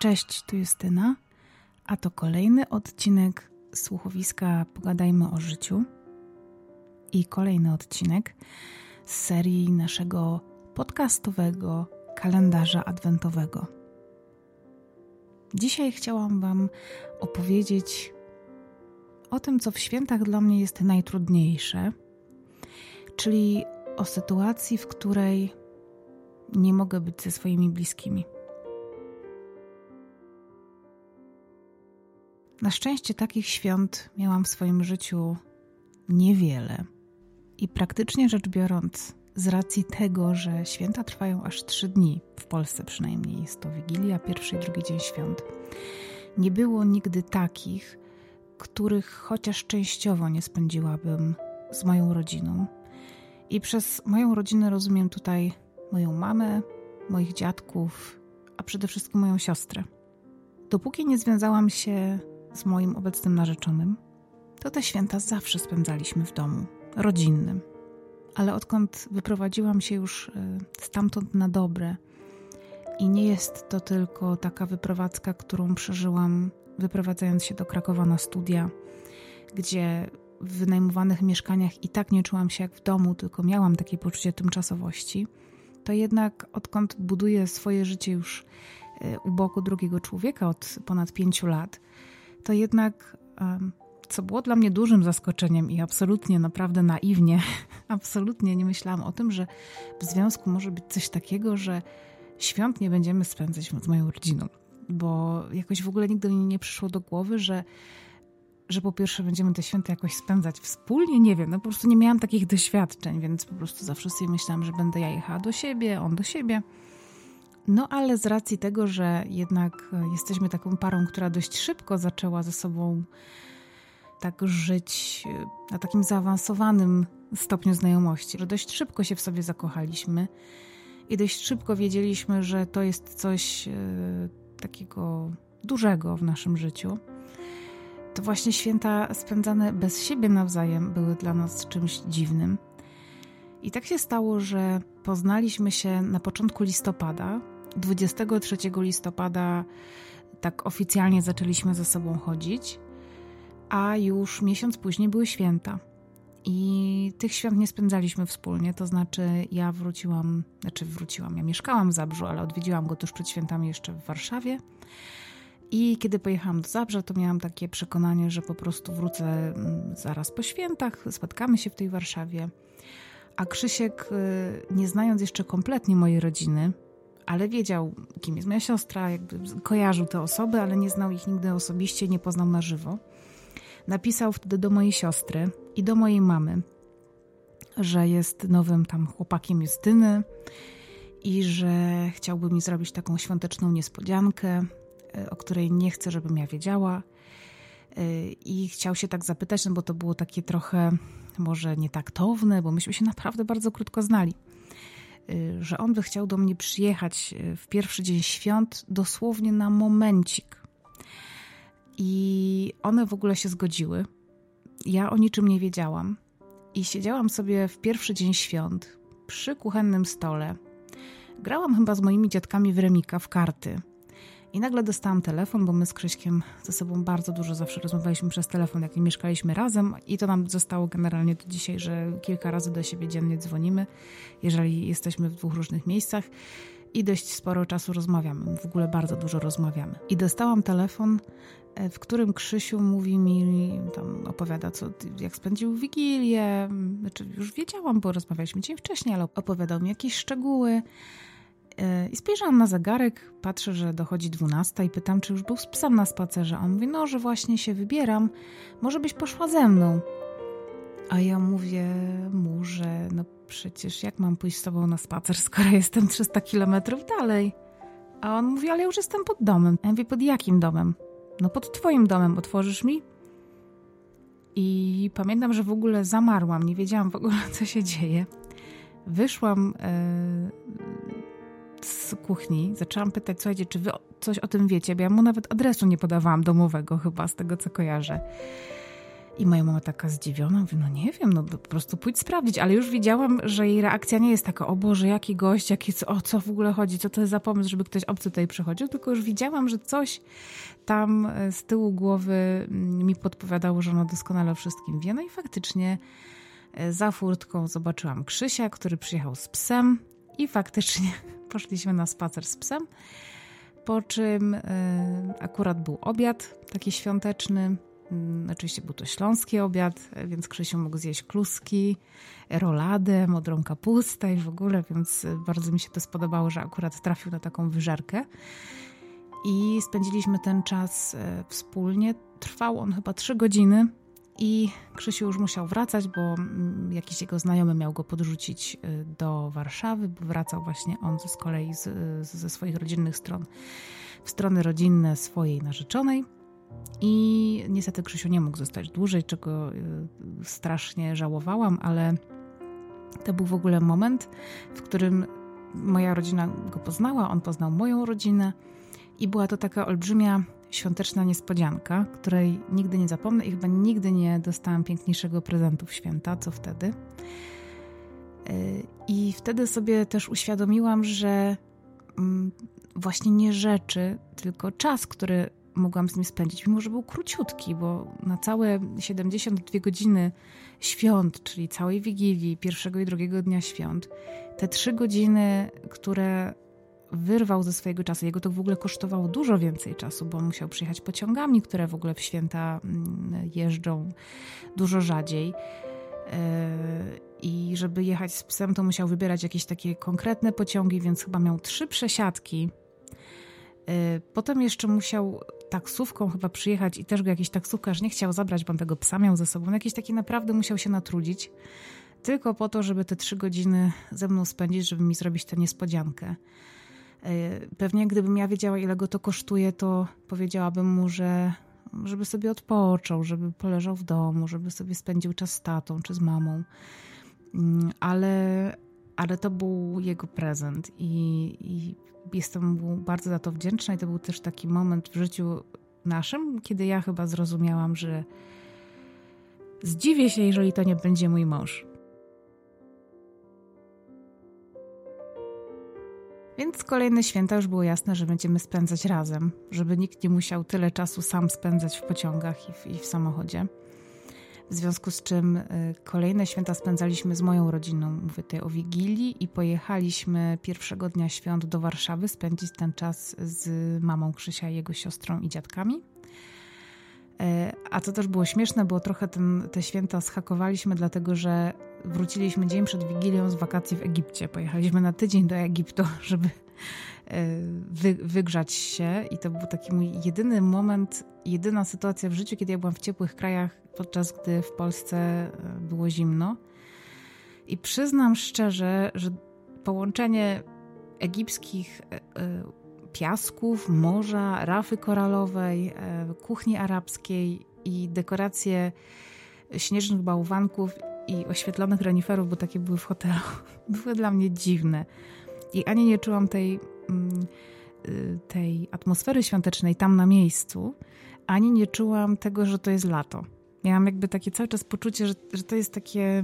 Cześć, tu Justyna, a to kolejny odcinek słuchowiska Pogadajmy o życiu i kolejny odcinek z serii naszego podcastowego kalendarza adwentowego. Dzisiaj chciałam Wam opowiedzieć o tym, co w świętach dla mnie jest najtrudniejsze, czyli o sytuacji, w której nie mogę być ze swoimi bliskimi. Na szczęście takich świąt miałam w swoim życiu niewiele. I praktycznie rzecz biorąc, z racji tego, że święta trwają aż trzy dni, w Polsce przynajmniej jest to Wigilia, pierwszy i drugi dzień świąt, nie było nigdy takich, których chociaż częściowo nie spędziłabym z moją rodziną. I przez moją rodzinę rozumiem tutaj moją mamę, moich dziadków, a przede wszystkim moją siostrę. Dopóki nie związałam się z moim obecnym narzeczonym, to te święta zawsze spędzaliśmy w domu, rodzinnym. Ale odkąd wyprowadziłam się już e, stamtąd na dobre i nie jest to tylko taka wyprowadzka, którą przeżyłam wyprowadzając się do Krakowa na studia, gdzie w wynajmowanych mieszkaniach i tak nie czułam się jak w domu, tylko miałam takie poczucie tymczasowości, to jednak odkąd buduję swoje życie już e, u boku drugiego człowieka od ponad pięciu lat, to jednak, co było dla mnie dużym zaskoczeniem i absolutnie, naprawdę naiwnie, absolutnie nie myślałam o tym, że w związku może być coś takiego, że świąt nie będziemy spędzać z moją rodziną. Bo jakoś w ogóle nigdy mi nie przyszło do głowy, że że po pierwsze będziemy te święta jakoś spędzać wspólnie, nie wiem, no po prostu nie miałam takich doświadczeń, więc po prostu zawsze sobie myślałam, że będę ja jechała do siebie, on do siebie. No ale z racji tego, że jednak jesteśmy taką parą, która dość szybko zaczęła ze sobą tak żyć na takim zaawansowanym stopniu znajomości, że dość szybko się w sobie zakochaliśmy i dość szybko wiedzieliśmy, że to jest coś e, takiego dużego w naszym życiu. To właśnie święta spędzane bez siebie nawzajem były dla nas czymś dziwnym. I tak się stało, że poznaliśmy się na początku listopada. 23 listopada tak oficjalnie zaczęliśmy ze sobą chodzić, a już miesiąc później były święta. I tych świąt nie spędzaliśmy wspólnie, to znaczy ja wróciłam, znaczy wróciłam, ja mieszkałam w Zabrzu, ale odwiedziłam go tuż przed świętami jeszcze w Warszawie. I kiedy pojechałam do Zabrza, to miałam takie przekonanie, że po prostu wrócę mm, zaraz po świętach, spotkamy się w tej Warszawie. A Krzysiek, y, nie znając jeszcze kompletnie mojej rodziny, ale wiedział, kim jest moja siostra, jakby kojarzył te osoby, ale nie znał ich nigdy osobiście, nie poznał na żywo. Napisał wtedy do mojej siostry i do mojej mamy, że jest nowym tam chłopakiem Justyny i że chciałby mi zrobić taką świąteczną niespodziankę, y, o której nie chcę, żebym ja wiedziała. Y, I chciał się tak zapytać, no bo to było takie trochę może nietaktowne, bo myśmy się naprawdę bardzo krótko znali, że on by chciał do mnie przyjechać y, w pierwszy dzień świąt dosłownie na momencik. I one w ogóle się zgodziły. Ja o niczym nie wiedziałam. I siedziałam sobie w pierwszy dzień świąt przy kuchennym stole. Grałam chyba z moimi dziadkami w remika, w karty. I nagle dostałam telefon, bo my z Krzyśkiem ze sobą bardzo dużo zawsze rozmawialiśmy przez telefon, jak mieszkaliśmy razem, i to nam zostało generalnie do dzisiaj, że kilka razy do siebie dziennie dzwonimy, jeżeli jesteśmy w dwóch różnych miejscach i dość sporo czasu rozmawiamy. W ogóle bardzo dużo rozmawiamy. I dostałam telefon, e, w którym Krzysiu mówi mi, tam opowiada, co, jak spędził Wigilię. Znaczy, już wiedziałam, bo rozmawialiśmy dzień wcześniej, ale opowiadał mi jakieś szczegóły. I spojrzałam na zegarek, patrzę, że dochodzi 12 i pytam, czy już był z psem na spacerze. A on mówi, no, że właśnie się wybieram, może byś poszła ze mną. A ja mówię mu, że no przecież jak mam pójść z tobą na spacer, skoro jestem 300 kilometrów dalej? A on mówi, ale już jestem pod domem. A ja mówię, pod jakim domem? No pod twoim domem, otworzysz mi? I pamiętam, że w ogóle zamarłam, nie wiedziałam w ogóle, co się dzieje. Wyszłam... Z kuchni, zaczęłam pytać, słuchajcie, czy wy coś o tym wiecie, bo ja mu nawet adresu nie podawałam domowego chyba, z tego co kojarzę. I moja mama taka zdziwiona, mówi, no nie wiem, no po prostu pójdź sprawdzić, ale już widziałam, że jej reakcja nie jest taka, o Boże, jaki gość, jaki, o co w ogóle chodzi, co to jest za pomysł, żeby ktoś obcy tutaj przychodził, tylko już widziałam, że coś tam e, z tyłu głowy mm, mi podpowiadało, że ona doskonale o wszystkim wie. No i faktycznie e, za furtką zobaczyłam Krzysia, który przyjechał z psem i faktycznie poszliśmy na spacer z psem, po czym y, akurat był obiad taki świąteczny, Mm, oczywiście był to śląski obiad, więc Krzysiu mógł zjeść kluski, roladę, modrą kapustę i w ogóle, więc bardzo mi się to spodobało, że akurat trafił na taką wyżerkę. I spędziliśmy ten czas e, wspólnie. Trwał on chyba trzy godziny i Krzysiu już musiał wracać, bo mm, jakiś jego znajomy miał go podrzucić e, do Warszawy, bo wracał właśnie on z kolei z, ze swoich rodzinnych stron w strony rodzinne swojej narzeczonej. I niestety Krzysiu nie mógł zostać dłużej, czego y, strasznie żałowałam, ale to był w ogóle moment, w którym moja rodzina go poznała, on poznał moją rodzinę i była to taka olbrzymia świąteczna niespodzianka, której nigdy nie zapomnę i chyba nigdy nie dostałam piękniejszego prezentu w święta, co wtedy. Y, I wtedy sobie też uświadomiłam, że mm, właśnie nie rzeczy, tylko czas, który mogłam z nim spędzić, mimo że był króciutki, bo na całe 72 godziny świąt, czyli całej Wigilii, pierwszego i drugiego dnia świąt, te trzy godziny, które wyrwał ze swojego czasu, jego to w ogóle kosztowało dużo więcej czasu, bo musiał przyjechać pociągami, które w ogóle w święta mm, jeżdżą dużo rzadziej. E, I żeby jechać z psem, to musiał wybierać jakieś takie konkretne pociągi, więc chyba miał trzy przesiadki. E, potem jeszcze musiał taksówką chyba przyjechać i też go jakiś taksówkarz nie chciał zabrać, bo on tego psa miał ze sobą. Jakiś taki naprawdę musiał się natrudzić, tylko po to, żeby te trzy godziny ze mną spędzić, żeby mi zrobić tę niespodziankę. E, pewnie gdybym ja wiedziała, ile go to kosztuje, to powiedziałabym mu, że żeby sobie odpoczął, żeby poleżał w domu, żeby sobie spędził czas z tatą czy z mamą. Mm, ale, ale to był jego prezent i, i jestem mu bardzo za to wdzięczna i to był też taki moment w życiu naszym, kiedy ja chyba zrozumiałam, że zdziwię się, jeżeli to nie będzie mój mąż. Więc kolejne święta już było jasne, że będziemy spędzać razem, żeby nikt nie musiał tyle czasu sam spędzać w pociągach i w, i w samochodzie. W związku z czym y, kolejne święta spędzaliśmy z moją rodziną, mówię tutaj o Wigilii, i pojechaliśmy pierwszego dnia świąt do Warszawy spędzić ten czas z mamą Krzysia, jego siostrą i dziadkami. Y, a to też było śmieszne, bo trochę ten, te święta schakowaliśmy, dlatego że wróciliśmy dzień przed Wigilią z wakacji w Egipcie. Pojechaliśmy na tydzień do Egiptu, żeby E, wy, wygrzać się i to był taki mój jedyny moment, jedyna sytuacja w życiu, kiedy ja byłam w ciepłych krajach, podczas gdy w Polsce e, było zimno. I przyznam szczerze, że połączenie egipskich e, piasków, morza, rafy koralowej, kuchni arabskiej i dekoracje śnieżnych bałwanków i oświetlonych reniferów, bo takie były w hotelu, były dla mnie dziwne. I ani nie czułam tej Mm, y, tej atmosfery świątecznej tam na miejscu, ani nie czułam tego, że to jest lato. Miałam jakby takie cały czas poczucie, że, że to jest takie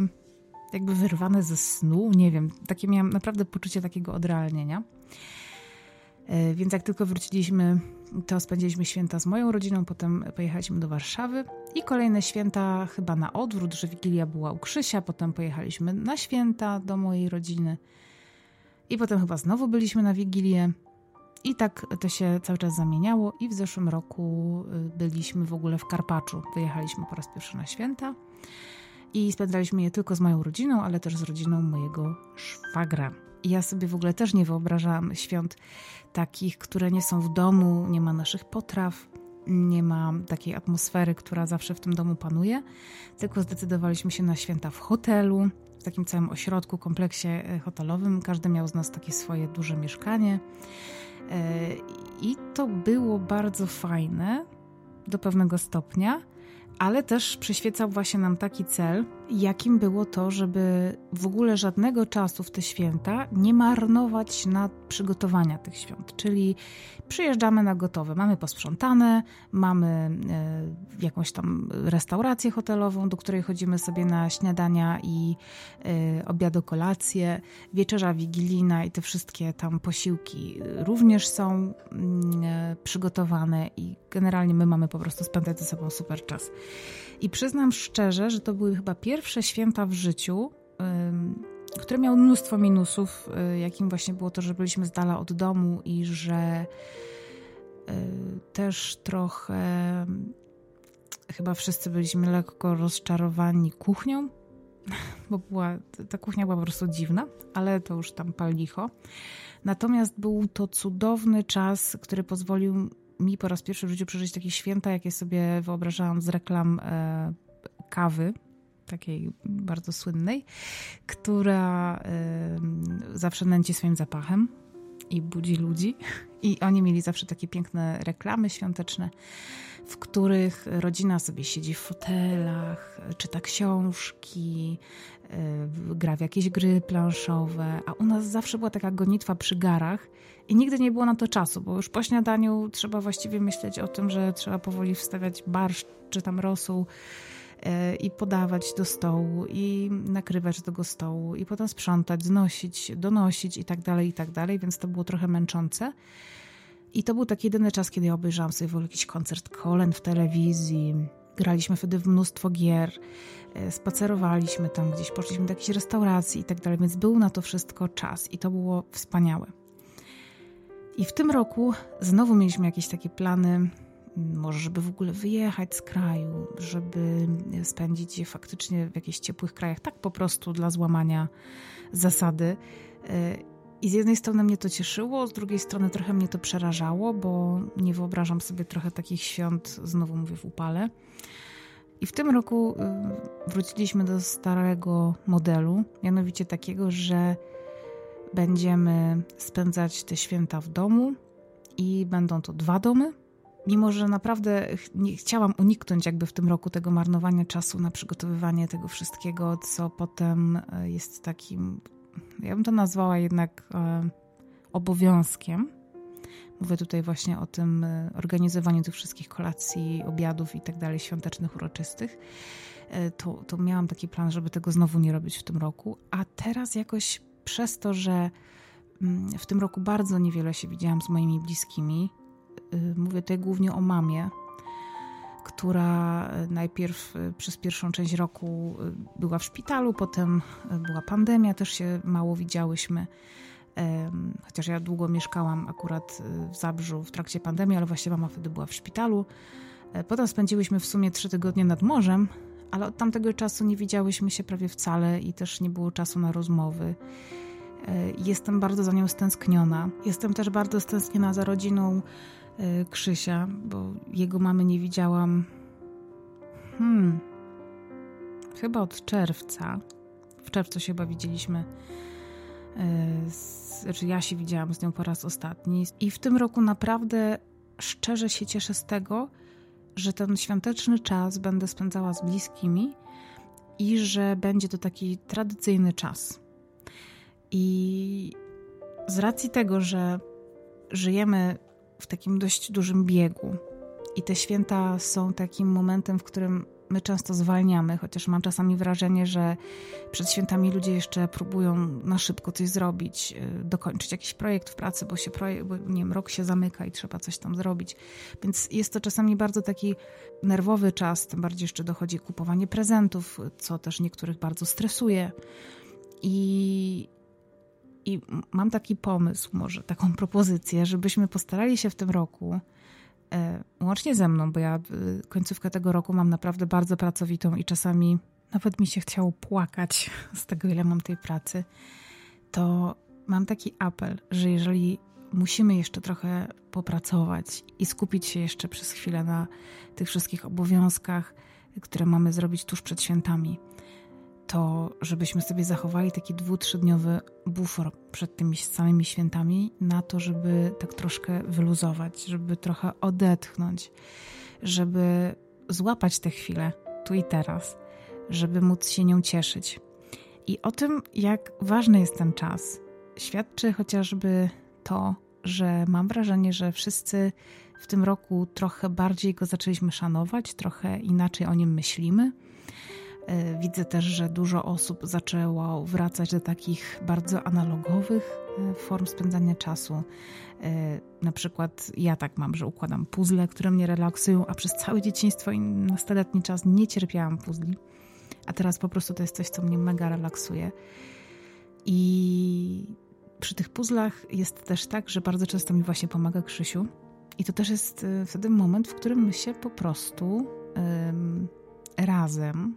jakby wyrwane ze snu, nie wiem, takie miałam naprawdę poczucie takiego odrealnienia. E, więc jak tylko wróciliśmy, to spędziliśmy święta z moją rodziną, potem pojechaliśmy do Warszawy i kolejne święta chyba na odwrót, że Wigilia była u Krzysia, potem pojechaliśmy na święta do mojej rodziny. I potem chyba znowu byliśmy na Wigilię. I tak to się cały czas zamieniało i w zeszłym roku y, byliśmy w ogóle w Karpaczu. Wyjechaliśmy po raz pierwszy na święta i spędzaliśmy je tylko z moją rodziną, ale też z rodziną mojego szwagra. I ja sobie w ogóle też nie wyobrażałam świąt takich, które nie są w domu, nie ma naszych potraw, nie ma takiej atmosfery, która zawsze w tym domu panuje, tylko zdecydowaliśmy się na święta w hotelu, takim całym ośrodku, kompleksie e, hotelowym. Każdy miał z nas takie swoje duże mieszkanie. E, I to było bardzo fajne do pewnego stopnia, ale też przyświecał właśnie nam taki cel, jakim było to, żeby w ogóle żadnego czasu w te święta nie marnować na przygotowania tych świąt. Czyli przyjeżdżamy na gotowe, mamy posprzątane, mamy e, jakąś tam restaurację hotelową, do której chodzimy sobie na śniadania i e, obiadu, kolację, wieczerza wigilijna i te wszystkie tam posiłki również są mm, e, przygotowane i generalnie my mamy po prostu spędzać ze sobą super czas. I przyznam szczerze, że to były chyba pierwsze święta w życiu, które miały mnóstwo minusów, y, jakim właśnie było to, że byliśmy z dala od domu i że y, też trochę chyba wszyscy byliśmy lekko rozczarowani kuchnią, bo była, ta kuchnia była po prostu dziwna, ale to już tam pal licho. Natomiast był to cudowny czas, który pozwolił mi po raz pierwszy w życiu przeżyć takie święta, jakie sobie wyobrażałam z reklam e, kawy, takiej bardzo słynnej, która e, zawsze nęci swoim zapachem i budzi ludzi. I oni mieli zawsze takie piękne reklamy świąteczne, w których rodzina sobie siedzi w fotelach, czyta książki, e, gra w jakieś gry planszowe, a u nas zawsze była taka gonitwa przy garach i nigdy nie było na to czasu, bo już po śniadaniu trzeba właściwie myśleć o tym, że trzeba powoli wstawiać barszcz czy tam rosół i podawać do stołu i nakrywać tego stołu i potem sprzątać, znosić, donosić i tak dalej, i tak dalej, więc to było trochę męczące. I to był taki jedyny czas, kiedy ja obejrzałam sobie jakiś koncert kolen w telewizji. Graliśmy wtedy w mnóstwo gier, e, spacerowaliśmy tam gdzieś, poszliśmy do jakiejś restauracji i tak dalej, więc był na to wszystko czas i to było wspaniałe. I w tym roku znowu mieliśmy jakieś takie plany, może żeby w ogóle wyjechać z kraju, żeby spędzić je faktycznie w jakichś ciepłych krajach, tak po prostu dla złamania zasady. E, I z jednej strony mnie to cieszyło, z drugiej strony trochę mnie to przerażało, bo nie wyobrażam sobie trochę takich świąt, znowu mówię, w upale. I w tym roku y, wróciliśmy do starego modelu, mianowicie takiego, że będziemy spędzać te święta w domu i będą to dwa domy. Mimo, że naprawdę nie chciałam uniknąć jakby w tym roku tego marnowania czasu na przygotowywanie tego wszystkiego, co potem e, jest takim, ja bym to nazwała jednak e, obowiązkiem. Mówię tutaj właśnie o tym e, organizowaniu tych wszystkich kolacji, obiadów i tak dalej, świątecznych, uroczystych. To, to miałam taki plan, żeby tego znowu nie robić w tym roku, a teraz jakoś przez to, że mm, w tym roku bardzo niewiele się widziałam z moimi bliskimi, mówię tutaj głównie o mamie, która najpierw y, przez pierwszą część roku y, była w szpitalu, potem była pandemia, też się mało widziałyśmy. Chociaż ja długo mieszkałam akurat w Zabrzu w trakcie pandemii, ale właśnie mama wtedy była w szpitalu. E, potem spędziłyśmy w sumie trzy tygodnie nad morzem, ale od tamtego czasu nie widziałyśmy się prawie wcale i też nie było czasu na rozmowy. E, jestem bardzo za nią stęskniona. Jestem też bardzo stęskniona za rodziną Krzysia, bo jego mamy nie widziałam. Hmm. Chyba od czerwca. W czerwcu się chyba widzieliśmy. E, znaczy, ja się widziałam z nią po raz ostatni. I w tym roku naprawdę szczerze się cieszę z tego, że ten świąteczny czas będę spędzała z bliskimi i że będzie to taki tradycyjny czas. I z racji tego, że żyjemy w takim dość dużym biegu i te święta są takim momentem, w którym my często zwalniamy, chociaż mam czasami wrażenie, że przed świętami ludzie jeszcze próbują na szybko coś zrobić, y, dokończyć jakiś projekt w pracy, bo się projekt, bo nie wiem, rok się zamyka i trzeba coś tam zrobić. Więc jest to czasami bardzo taki nerwowy czas, tym bardziej jeszcze dochodzi kupowanie prezentów, co też niektórych bardzo stresuje. I, i mam taki pomysł, może taką propozycję, żebyśmy postarali się w tym roku E, łącznie ze mną, bo ja y, końcówkę tego roku mam naprawdę bardzo pracowitą i czasami nawet mi się chciało płakać z tego, ile mam tej pracy, to mam taki apel, że jeżeli musimy jeszcze trochę popracować i skupić się jeszcze przez chwilę na tych wszystkich obowiązkach, które mamy zrobić tuż przed świętami, to żebyśmy sobie zachowali taki dwu, trzydniowy bufor przed tymi samymi świętami na to, żeby tak troszkę wyluzować, żeby trochę odetchnąć, żeby złapać te chwile tu i teraz, żeby móc się nią cieszyć. I o tym, jak ważny jest ten czas, świadczy chociażby to, że mam wrażenie, że wszyscy w tym roku trochę bardziej go zaczęliśmy szanować, trochę inaczej o nim myślimy. E, widzę też, że dużo osób zaczęło wracać do takich bardzo analogowych e, form spędzania czasu. E, na przykład ja tak mam, że układam puzzle, które mnie relaksują, a przez całe dzieciństwo i nastoletni czas nie cierpiałam puzli. A teraz po prostu to jest coś, co mnie mega relaksuje. I przy tych puzzlach jest też tak, że bardzo często mi właśnie pomaga Krzysiu. I to też jest wtedy moment, w którym my się po prostu razem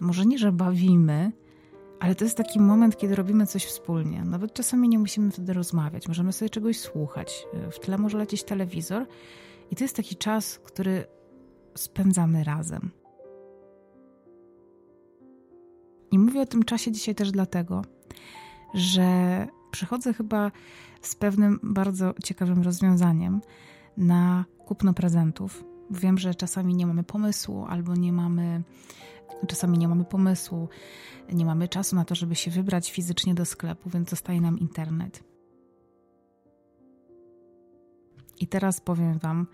może nie, że bawimy, ale to jest taki moment, kiedy robimy coś wspólnie. Nawet czasami nie musimy wtedy rozmawiać, możemy sobie czegoś słuchać. W tle może lecieć telewizor, i to jest taki czas, który spędzamy razem. I mówię o tym czasie dzisiaj też dlatego, że przychodzę chyba z pewnym bardzo ciekawym rozwiązaniem na kupno prezentów. Wiem, że czasami nie mamy pomysłu albo nie mamy Czasami nie mamy pomysłu, nie mamy czasu na to, żeby się wybrać fizycznie do sklepu, więc zostaje nam internet. I teraz powiem Wam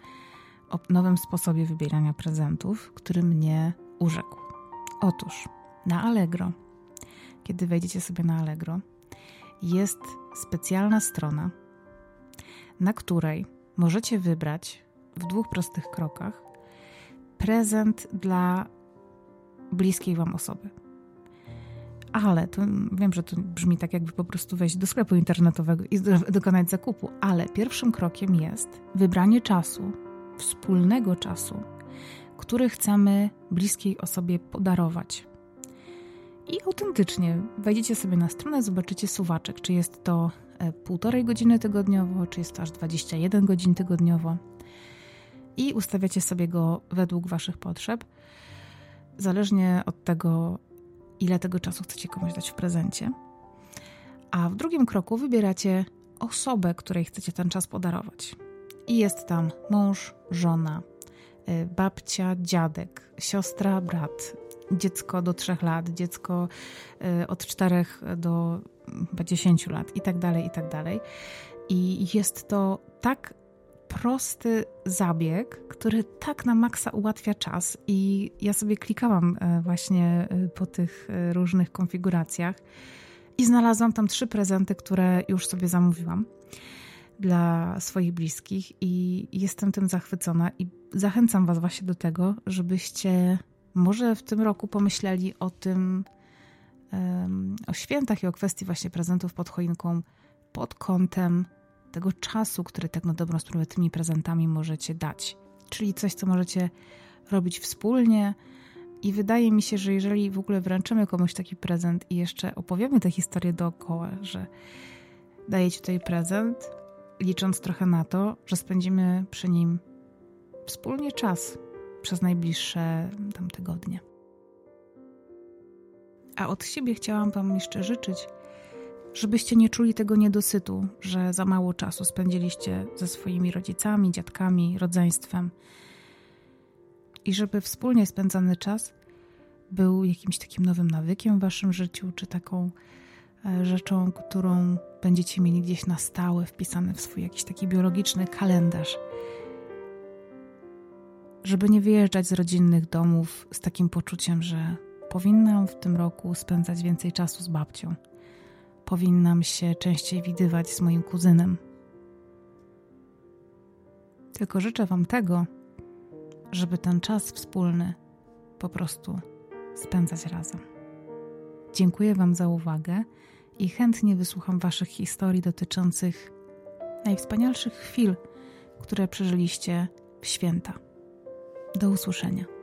o nowym sposobie wybierania prezentów, który mnie urzekł. Otóż na Allegro, kiedy wejdziecie sobie na Allegro, jest specjalna strona, na której możecie wybrać w dwóch prostych krokach prezent dla bliskiej Wam osoby. Ale to wiem, że to brzmi tak, jakby po prostu wejść do sklepu internetowego i dokonać zakupu, ale pierwszym krokiem jest wybranie czasu, wspólnego czasu, który chcemy bliskiej osobie podarować. I autentycznie wejdziecie sobie na stronę, zobaczycie suwaczek, czy jest to e, półtorej godziny tygodniowo, czy jest to aż 21 godzin tygodniowo. I ustawiacie sobie go według Waszych potrzeb zależnie od tego, ile tego czasu chcecie komuś dać w prezencie. A w drugim kroku wybieracie osobę, której chcecie ten czas podarować. I jest tam mąż, żona, y, babcia, dziadek, siostra, brat, dziecko do trzech lat, dziecko y, od czterech do chyba 10 lat i tak dalej, i tak dalej. I jest to tak prosty zabieg, który tak na maksa ułatwia czas. I ja sobie klikałam e, właśnie e, po tych e, różnych konfiguracjach i znalazłam tam trzy prezenty, które już sobie zamówiłam dla swoich bliskich i jestem tym zachwycona i zachęcam Was właśnie do tego, żebyście może w tym roku pomyśleli o tym, o świętach i o kwestii właśnie prezentów pod choinką pod kątem tego czasu, który tak na dobrą sprawę tymi prezentami możecie dać. Czyli coś, co możecie robić wspólnie. I wydaje mi się, że jeżeli w ogóle wręczymy komuś taki prezent i jeszcze opowiemy tę historię dookoła, że daję ci tutaj prezent, licząc trochę na to, że spędzimy przy nim wspólnie czas przez najbliższe tam tygodnie. A od siebie chciałam Wam jeszcze życzyć, żebyście nie czuli tego niedosytu, że za mało czasu spędziliście ze swoimi rodzicami, dziadkami, rodzeństwem. I żeby wspólnie spędzany czas był jakimś takim nowym nawykiem w waszym życiu, czy taką e, rzeczą, którą będziecie mieli gdzieś na stałe wpisane w swój jakiś taki biologiczny kalendarz. Żeby nie wyjeżdżać z rodzinnych domów z takim poczuciem, że powinnam w tym roku spędzać więcej czasu z babcią powinnam się częściej widywać z moim kuzynem. Tylko życzę Wam tego, żeby ten czas wspólny po prostu spędzać razem. Dziękuję Wam za uwagę i chętnie wysłucham Waszych historii dotyczących najwspanialszych chwil, które przeżyliście w święta. Do usłyszenia.